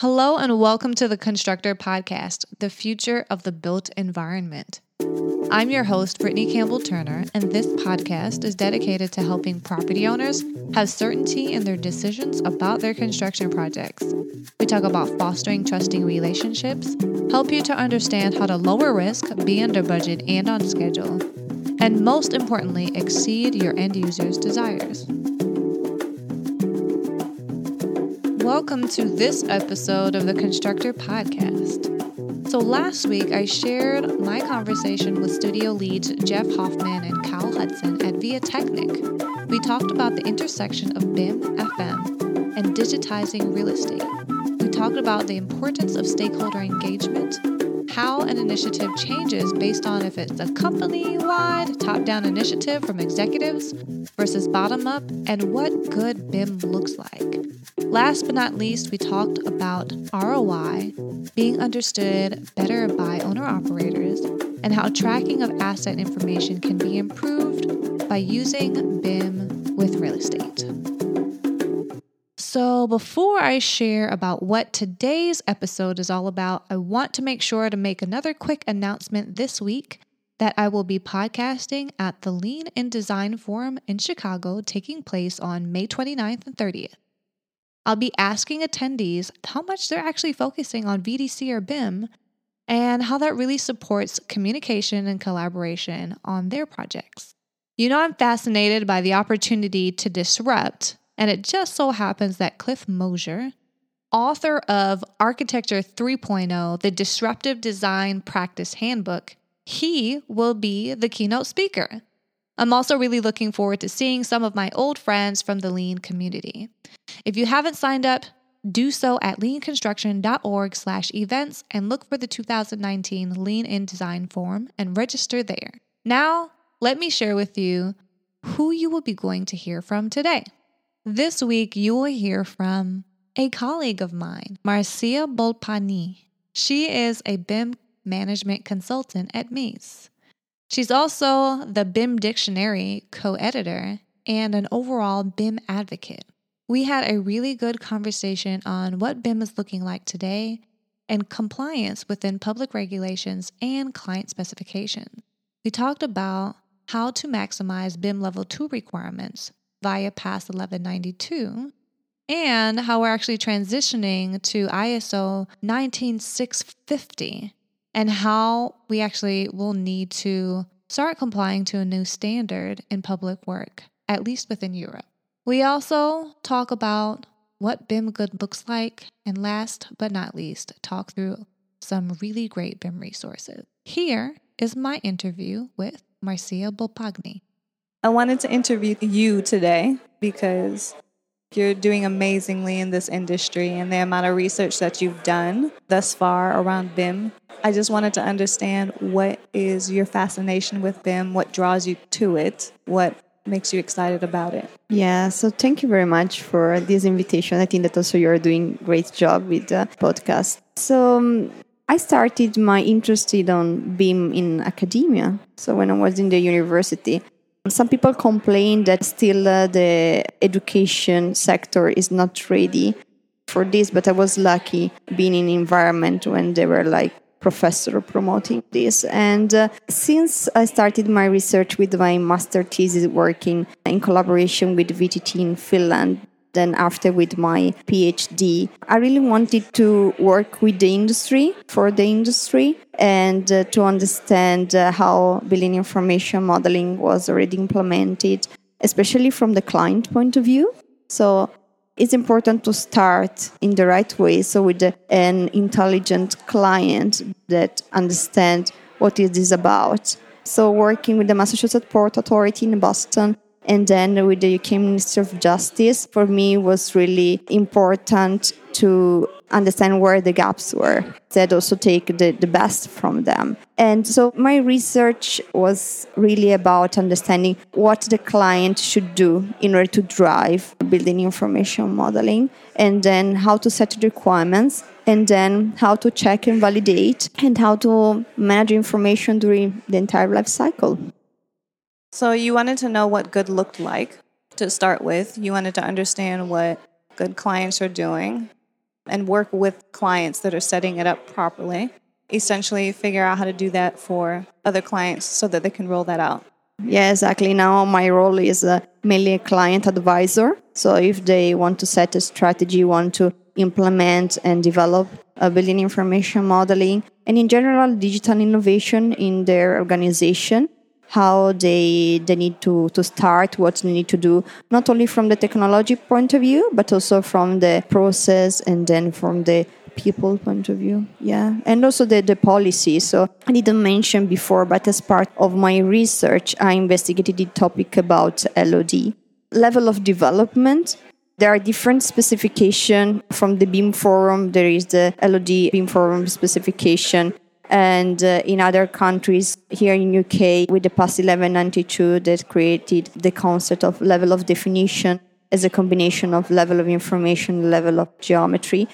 Hello, and welcome to the Constructor Podcast, the future of the built environment. I'm your host, Brittanie Campbell Turner, and this podcast is dedicated to helping property owners have certainty in their decisions about their construction projects. We talk about fostering trusting relationships, help you to understand how to lower risk, be under budget and on schedule, and most importantly, exceed your end users' desires. Welcome to this episode of the Constructor Podcast. So, last week I shared my conversation with studio leads Jeff Hoffman and Kyle Hudson at ViaTechnik. We talked about the intersection of BIM, FM, and digitizing real estate. We talked about the importance of stakeholder engagement, how an initiative changes based on if it's a company wide, top down initiative from executives versus bottom up, and what good BIM looks like. Last but not least, we talked about ROI being understood better by owner operators and how tracking of asset information can be improved by using BIM with real estate. So, before I share about what today's episode is all about, I want to make sure to make another quick announcement this week that I will be podcasting at the Lean in Design Forum in Chicago taking place on May 29th and 30th. I'll be asking attendees how much they're actually focusing on VDC or BIM and how that really supports communication and collaboration on their projects. You know, I'm fascinated by the opportunity to disrupt, and it just so happens that Cliff Moser, author of Architecture 3.0, the Disruptive Design Practice Handbook, he will be the keynote speaker. I'm also really looking forward to seeing some of my old friends from the Lean community. If you haven't signed up, do so at leanconstruction.org slash events and look for the 2019 Lean in Design Forum and register there. Now, let me share with you who you will be going to hear from today. This week, you will hear from a colleague of mine, Marzia Bolpagni. She is a BIM management consultant at Mace. She's also the BIM Dictionary co editor and an overall BIM advocate. We had a really good conversation on what BIM is looking like today and compliance within public regulations and client specifications. We talked about how to maximize BIM Level 2 requirements via PAS 1192 and how we're actually transitioning to ISO 19650 and how we actually will need to start complying to a new standard in public work, at least within Europe. We also talk about what BIM good looks like, and last but not least, talk through some really great BIM resources. Here is my interview with Marzia Bolpagni. I wanted to interview you today because you're doing amazingly in this industry and the amount of research that you've done thus far around BIM. I just wanted to understand what is your fascination with BIM, what draws you to it, what makes you excited about it. Yeah, so thank you very much for this invitation. I think that also you're doing great job with the podcast. So um, I started my interest on BIM in academia. So when I was in the university, some people complain that still uh, the education sector is not ready for this, but I was lucky being in environment when they were like professor promoting this. And uh, since I started my research with my master thesis working in collaboration with VTT in Finland, then after with my PhD, I really wanted to work with the industry for the industry and uh, to understand uh, how building information modeling was already implemented, especially from the client point of view. So it's important to start in the right way. So with an intelligent client that understands what it is about. So working with the Massachusetts Port Authority in Boston, and then with the UK Ministry of Justice, for me was really important to understand where the gaps were, that also take the, the best from them. And so my research was really about understanding what the client should do in order to drive building information modeling, and then how to set the requirements, and then how to check and validate, and how to manage information during the entire life cycle. So you wanted to know what good looked like to start with. You wanted to understand what good clients are doing. and work with clients that are setting it up properly. Essentially, figure out how to do that for other clients so that they can roll that out. Yeah, exactly. Now my role is uh, mainly a client advisor. So if they want to set a strategy, want to implement and develop a building information modeling, and in general digital innovation in their organization, how they they need to to start, what they need to do, not only from the technology point of view, but also from the process and then from the people point of view yeah. And also the, the policy. So i didn't mention before but as part of my research i investigated the topic about lod level of development there are different specification. From the BIM forum. There is the LOD BIM forum specification, and uh, in other countries, here in UK, with the PAS 1192 that created the concept of level of definition as a combination of level of information, level of geometry.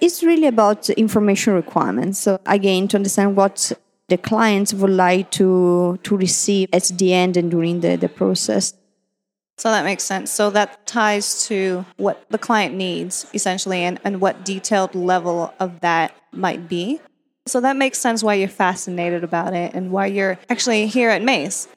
It's really about information requirements. So again, to understand what the clients would like to to receive at the end and during the, the process. So that makes sense. So that ties to what the client needs essentially and, and what detailed level of that might be. So that makes sense why you're fascinated about it and why you're actually here at Mace.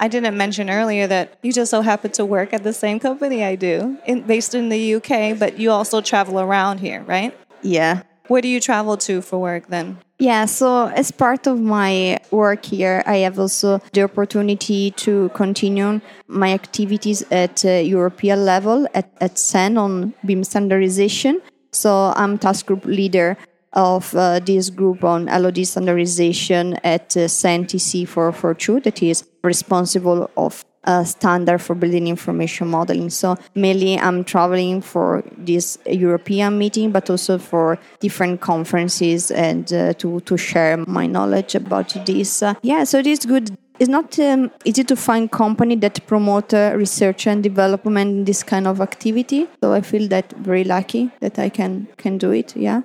I didn't mention earlier that you just so happen to work at the same company I do, in, based in the UK, but you also travel around here, right? Yeah. Where do you travel to for work then? Yeah, so as part of my work here, I have also the opportunity to continue my activities at uh, European level at, at CEN on BIM standardization. So I'm task group leader of uh, this group on LOD standardization at uh, CEN TC 442 that is responsible of a standard for building information modeling. So mainly I'm traveling for this European meeting, but also for different conferences and uh, to, to share my knowledge about this. Uh, yeah, so it is good. It's not um, easy to find company that promote uh, research and development in this kind of activity. So I feel that very lucky that I can can do it. Yeah.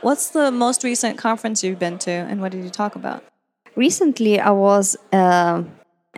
What's the most recent conference you've been to, and what did you talk about? Recently, I was uh,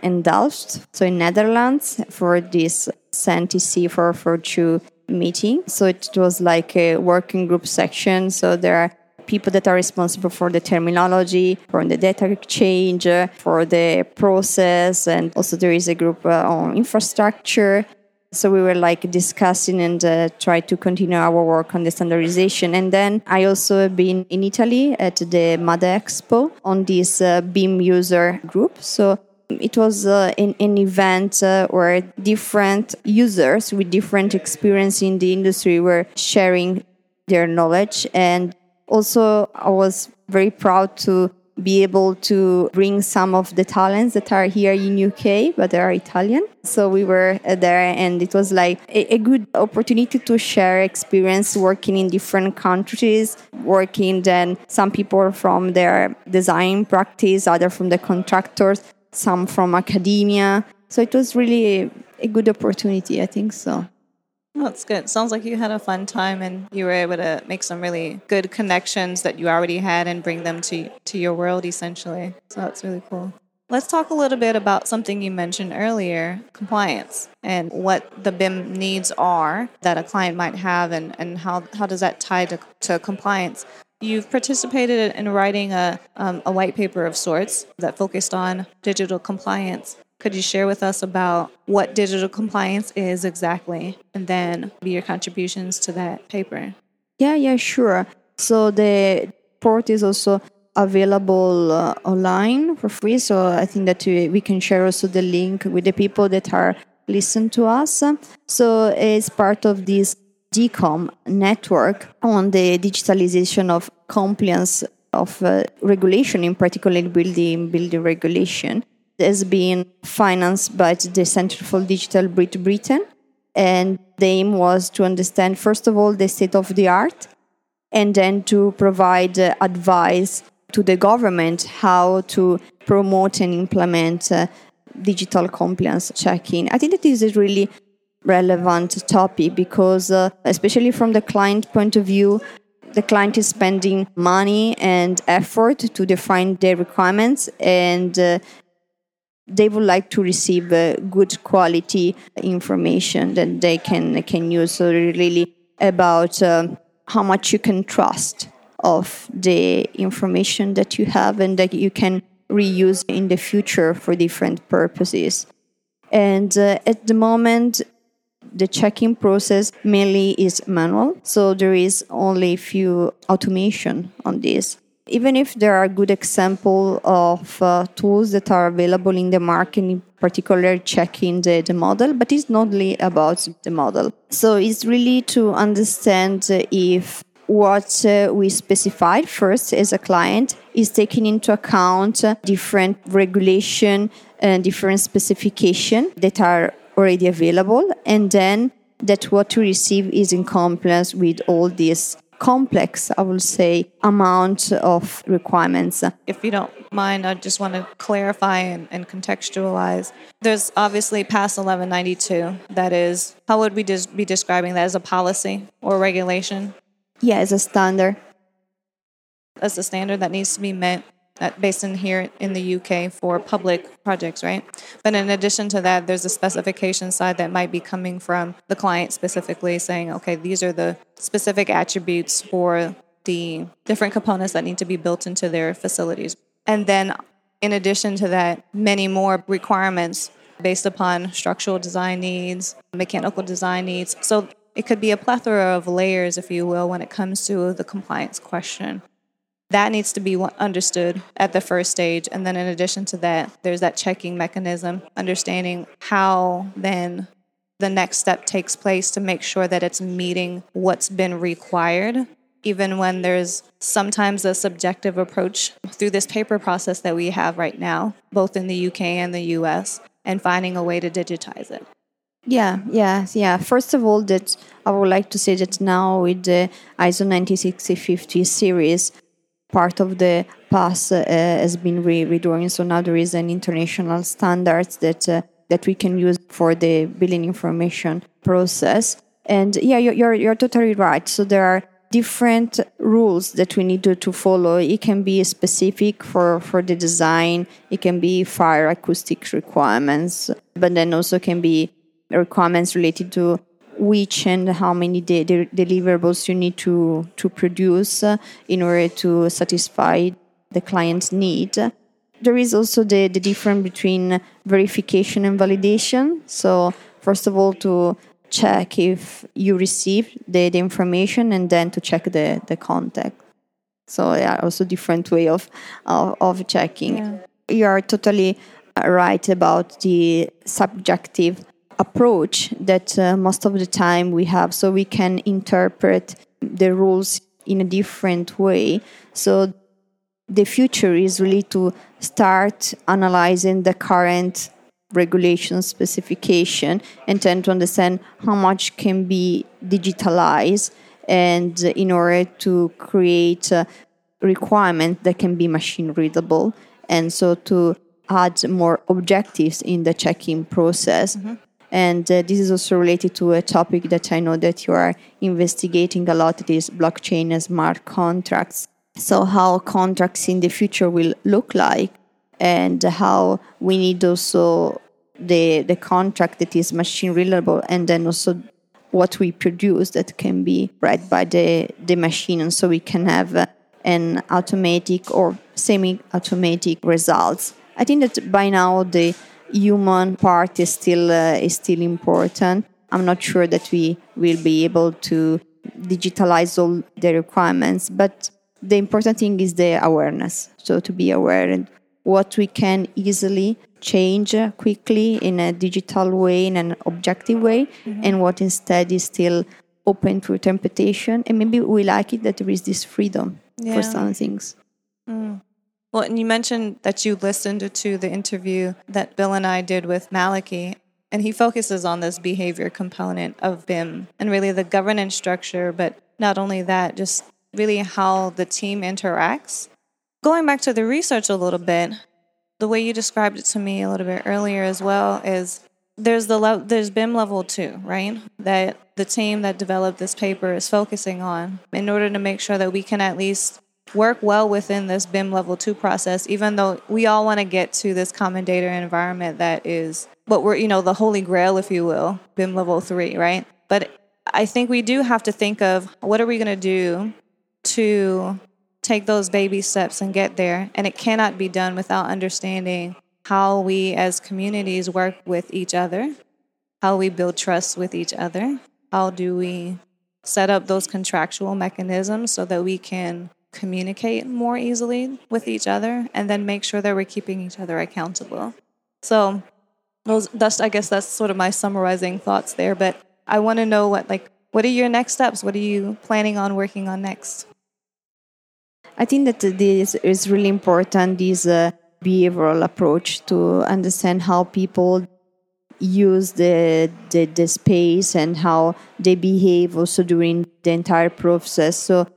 in Delft, so in Netherlands, for this CEN-TC 442 meeting. So it was like a working group section. So there are people that are responsible for the terminology, for the data exchange, for the process, and also there is a group uh, on infrastructure. So we were like discussing and uh, try to continue our work on the standardization. And then I also been in Italy at the MADE Expo on this uh, BIM user group. So it was uh, an, an, event uh, where different users with different experience in the industry were sharing their knowledge. And also, I was very proud to be able to bring some of the talents that are here in UK, but they are Italian. So we were uh, there, and it was like a, a, good opportunity to share experience working in different countries, working then some people from their design practice, other from the contractors, some from academia. So it was really a, a good opportunity, I think so. That's good. Sounds like you had a fun time and you were able to make some really good connections that you already had and bring them to to your world essentially. So that's really cool. Let's talk a little bit about something you mentioned earlier, compliance and what the BIM needs are that a client might have and, and how, how does that tie to, to compliance. You've participated in writing a, um, a white paper of sorts that focused on digital compliance. Could you share with us about what digital compliance is exactly and then your contributions to that paper? Yeah, yeah, sure. So the report is also available uh, online for free. So I think that we, can share also the link with the people that are listen to us. So it's part of this DCOM network on the digitalization of compliance of uh, regulation, in particular building building regulation, has been financed by the Centre for Digital Britain. And the aim was to understand, first of all, the state of the art, and then to provide uh, advice to the government how to promote and implement uh, digital compliance checking. I think that this is really relevant topic because, uh, especially from the client point of view, the client is spending money and effort to define their requirements and uh, they would like to receive uh, good quality information that they can can use so really about um, how much you can trust of the information that you have and that you can reuse in the future for different purposes. And uh, at the moment, the checking process mainly is manual, so there is only few automation on this. Even if there are good examples of uh, tools that are available in the market, in particular checking the, the model, but it's not only about the model. So it's really to understand if what uh, we specified first as a client is taking into account uh, different regulation and different specification that are already available and then that what we receive is in compliance with all these complex, I will say, amount of requirements. If you don't mind, I just want to clarify and, and contextualize. There's obviously PAS 1192. That is, how would we just be describing that as a policy or regulation? Yeah, as a standard. As a standard that needs to be met based in here in the UK for public projects, right? But in addition to that, there's a specification side that might be coming from the client specifically saying, okay, these are the specific attributes for the different components that need to be built into their facilities. And then, in addition to that, many more requirements based upon structural design needs, mechanical design needs. So it could be a plethora of layers, if you will, when it comes to the compliance question. That needs to be understood at the first stage. And then, in addition to that, there's that checking mechanism, understanding how then the next step takes place to make sure that it's meeting what's been required, even when there's sometimes a subjective approach through this paper process that we have right now, both in the UK and the US, and finding a way to digitize it. Yeah, yeah, yeah. First of all, that I would like to say that now with the ISO 9650 series, part of the PAS uh, has been re- redrawn. So now there is an international standards that uh, that we can use for the billing information process. And yeah, you're, you're, you're totally right. So there are different rules that we need to, to follow. It can be specific for, for the design. It can be fire acoustic requirements, but then also can be requirements related to which and how many de- de- deliverables you need to, to produce uh, in order to satisfy the client's need. There is also the, the difference between verification and validation. So, first of all, to check if you received the, the information and then to check the, the contact. So, yeah, also different way of, of, of checking. Yeah. You are totally right about the subjective approach that uh, most of the time we have so we can interpret the rules in a different way. So the future is really to start analyzing the current regulation specification and tend to understand how much can be digitalized and in order to create a requirement that can be machine readable. And so to add more objectives in the checking process. Mm-hmm. And uh, this is also related to a topic that I know that you are investigating a lot is blockchain and smart contracts. So, how contracts in the future will look like, and how we need also the, the contract that is machine readable, and then also what we produce that can be read by the, the machine. And so we can have uh, an automatic or semi automatic results. I think that by now the human part is still uh, is still important. I'm not sure that we will be able to digitalize all the requirements, but the important thing is the awareness. So to be aware and what we can easily change quickly in a digital way, in an objective way, mm-hmm. and what instead is still open to interpretation. And maybe we like it that there is this freedom yeah. for some things. Mm. Well, and you mentioned that you listened to the interview that Bill and I did with Maliki, and he focuses on this behavior component of BIM and really the governance structure, but not only that, just really how the team interacts. Going back to the research a little bit, the way you described it to me a little bit earlier as well is there's the le- there's BIM level 2, right? That the team that developed this paper is focusing on in order to make sure that we can at least work well within this BIM level two process, even though we all want to get to this common data environment that is what we're, you know, the holy grail, if you will, BIM level three, right? But I think we do have to think of what are we going to do to take those baby steps and get there. And it cannot be done without understanding how we as communities work with each other, how we build trust with each other, how do we set up those contractual mechanisms so that we can communicate more easily with each other and then make sure that we're keeping each other accountable. So that's I guess that's sort of my summarizing thoughts there, but I want to know what like what are your next steps? What are you planning on working on next? I think that this is really important this uh, behavioral approach to understand how people use the, the the space and how they behave also during the entire process. So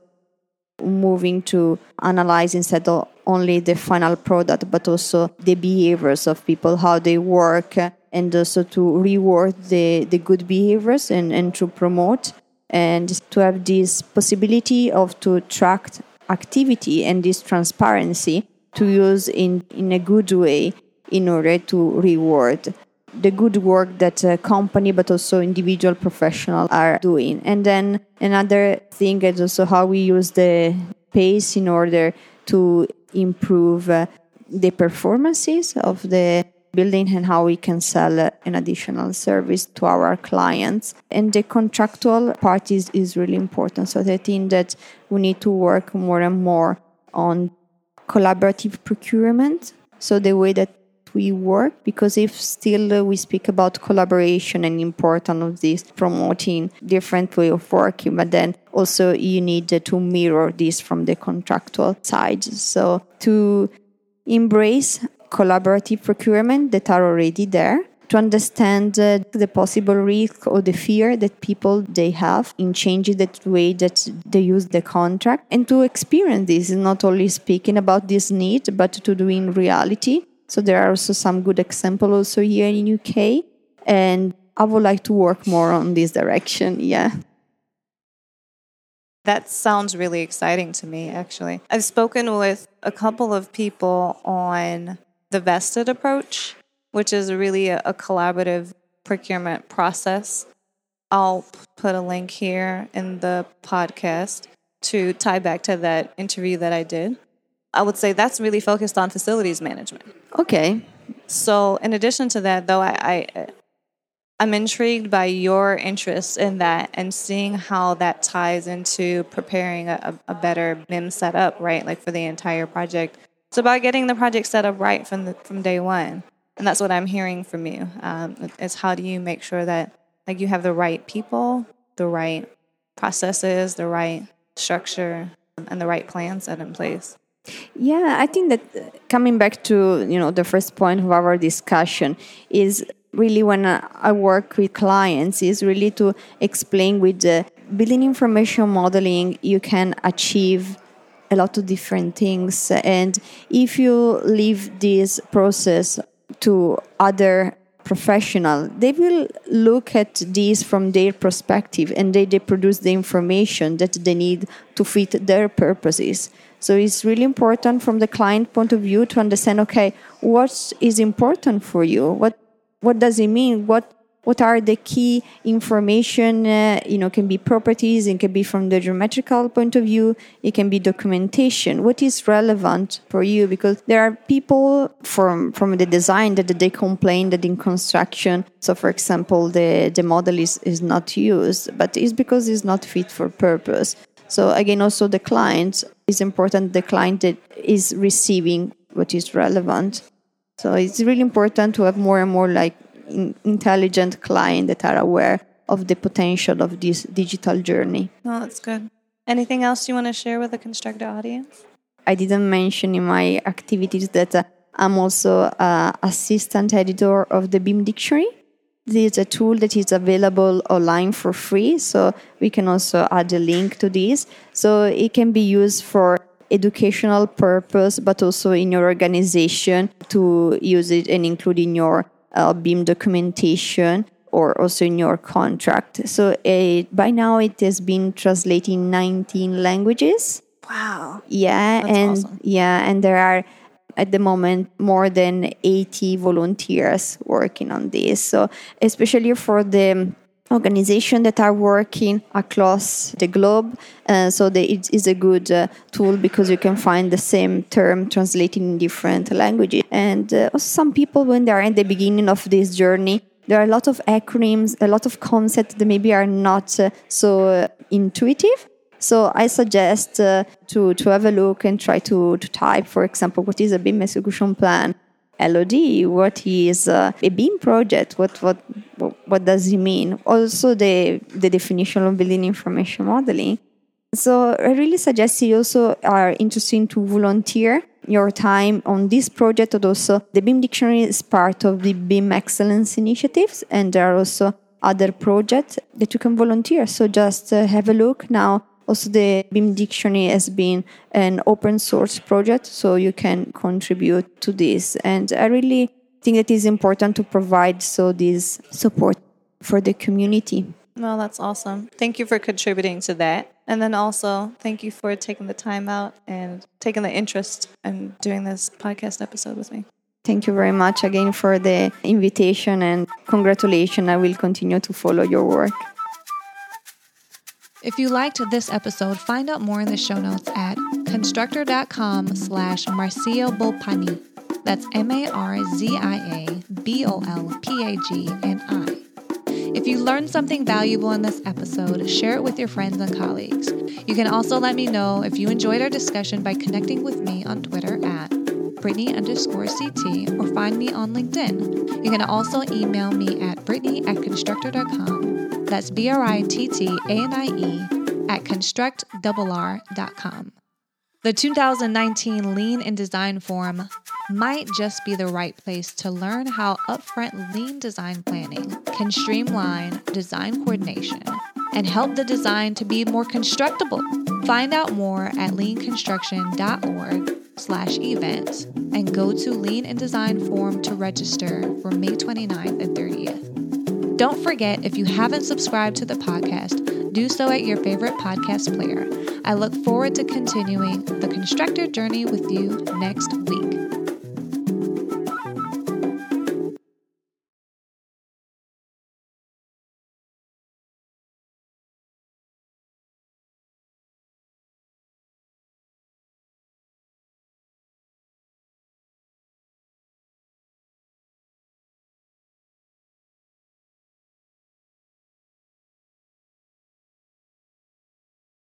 moving to analyze instead of only the final product, but also the behaviors of people, how they work, and also to reward the, the good behaviors and, and to promote and to have this possibility of to track activity and this transparency to use in, in a good way in order to reward the good work that a company but also individual professionals are doing. And then another thing is also how we use the pace in order to improve uh, the performances of the building and how we can sell uh, an additional service to our clients. And the contractual part is, is really important. So I think that we need to work more and more on collaborative procurement. So the way that we work because if still uh, we speak about collaboration and importance of this promoting different way of working but then also you need uh, to mirror this from the contractual side. So to embrace collaborative procurement that are already there to understand uh, the possible risk or the fear that people they have in changing the way that they use the contract and to experience this is not only speaking about this need but to do in reality so there are also some good examples also here in UK, and I would like to work more on this direction. Yeah. That sounds really exciting to me, actually. I've spoken with a couple of people on the vested approach, which is really a, collaborative procurement process. I'll put a link here in the podcast to tie back to that interview that I did. I would say that's really focused on facilities management. Okay. So, in addition to that, though, I, I I'm intrigued by your interest in that and seeing how that ties into preparing a, a better BIM setup, right? Like for the entire project. It's about getting the project set up right from the, from day one, and that's what I'm hearing from you. Um, is how do you make sure that like you have the right people, the right processes, the right structure, and the right plan set in place. Yeah, I think that uh, coming back to you know the first point of our discussion is really when I work with clients is really to explain with the building information modeling you can achieve a lot of different things. And if you leave this process to other professional they will look at this from their perspective and they, they produce the information that they need to fit their purposes so it's really important from the client point of view to understand okay, what is important for you? What what does it mean? What what are the key information uh, you know can be properties it can be from the geometrical point of view it can be documentation what is relevant for you because there are people from from the design that they complain that in construction so for example the the model is is not used but it's because it's not fit for purpose so again, also the client is important. The client that is receiving what is relevant. So it's really important to have more and more like in, intelligent clients that are aware of the potential of this digital journey. Oh, that's good. Anything else you want to share with the constructor audience? I didn't mention in my activities that uh, I'm also uh, assistant editor of the BIM Dictionary. This is a tool that is available online for free, so we can also add a link to this. So it can be used for educational purpose, but also in your organization to use it and include in your uh, BIM documentation or also in your contract. So uh, by now it has been translated in 19 languages. Wow. Yeah, That's and awesome. yeah, and there are at the moment more than 80 volunteers working on this. So, especially for the organizations that are working across the globe. Uh, so the, it is a good uh, tool because you can find the same term translated in different languages. And uh, also some people, when they are at the beginning of this journey, there are a lot of acronyms, a lot of concepts that maybe are not uh, so uh, intuitive. So I suggest uh, to, to have a look and try to, to type, for example, what is a BIM execution plan LOD, what is uh, a BIM project, what, what, what does it mean? Also, the, the definition of building information modeling. So, I really suggest you also are interested to volunteer your time on this project, but also the BIM Dictionary is part of the BIM Excellence initiatives, and there are also other projects that you can volunteer. So, just uh, have a look now also, the BIM Dictionary has been an open source project, so you can contribute to this. And I really think that it's important to provide so this support for the community. Well, that's awesome. Thank you for contributing to that. And then also, thank you for taking the time out and taking the interest in doing this podcast episode with me. Thank you very much again for the invitation and congratulations. I will continue to follow your work. If you liked this episode, find out more in the show notes at constructor.com slash Marzia Bolpagni. That's M-A-R-Z-I-A-B-O-L-P-A-G-N-I. If you learned something valuable in this episode, share it with your friends and colleagues. You can also let me know if you enjoyed our discussion by connecting with me on Twitter at Brittanie underscore CT or find me on LinkedIn. You can also email me at Brittanie at constructor.com. That's B R I T T A N I E at constructrr.com. The 2019 Lean in Design Forum might just be the right place to learn how upfront lean design planning can streamline design coordination and help the design to be more constructible. Find out more at leanconstruction.org slash events and go to Lean in Design Forum to register for May 29th and 30th. Don't forget, if you haven't subscribed to the podcast, do so at your favorite podcast player. I look forward to continuing the constructor journey with you next week.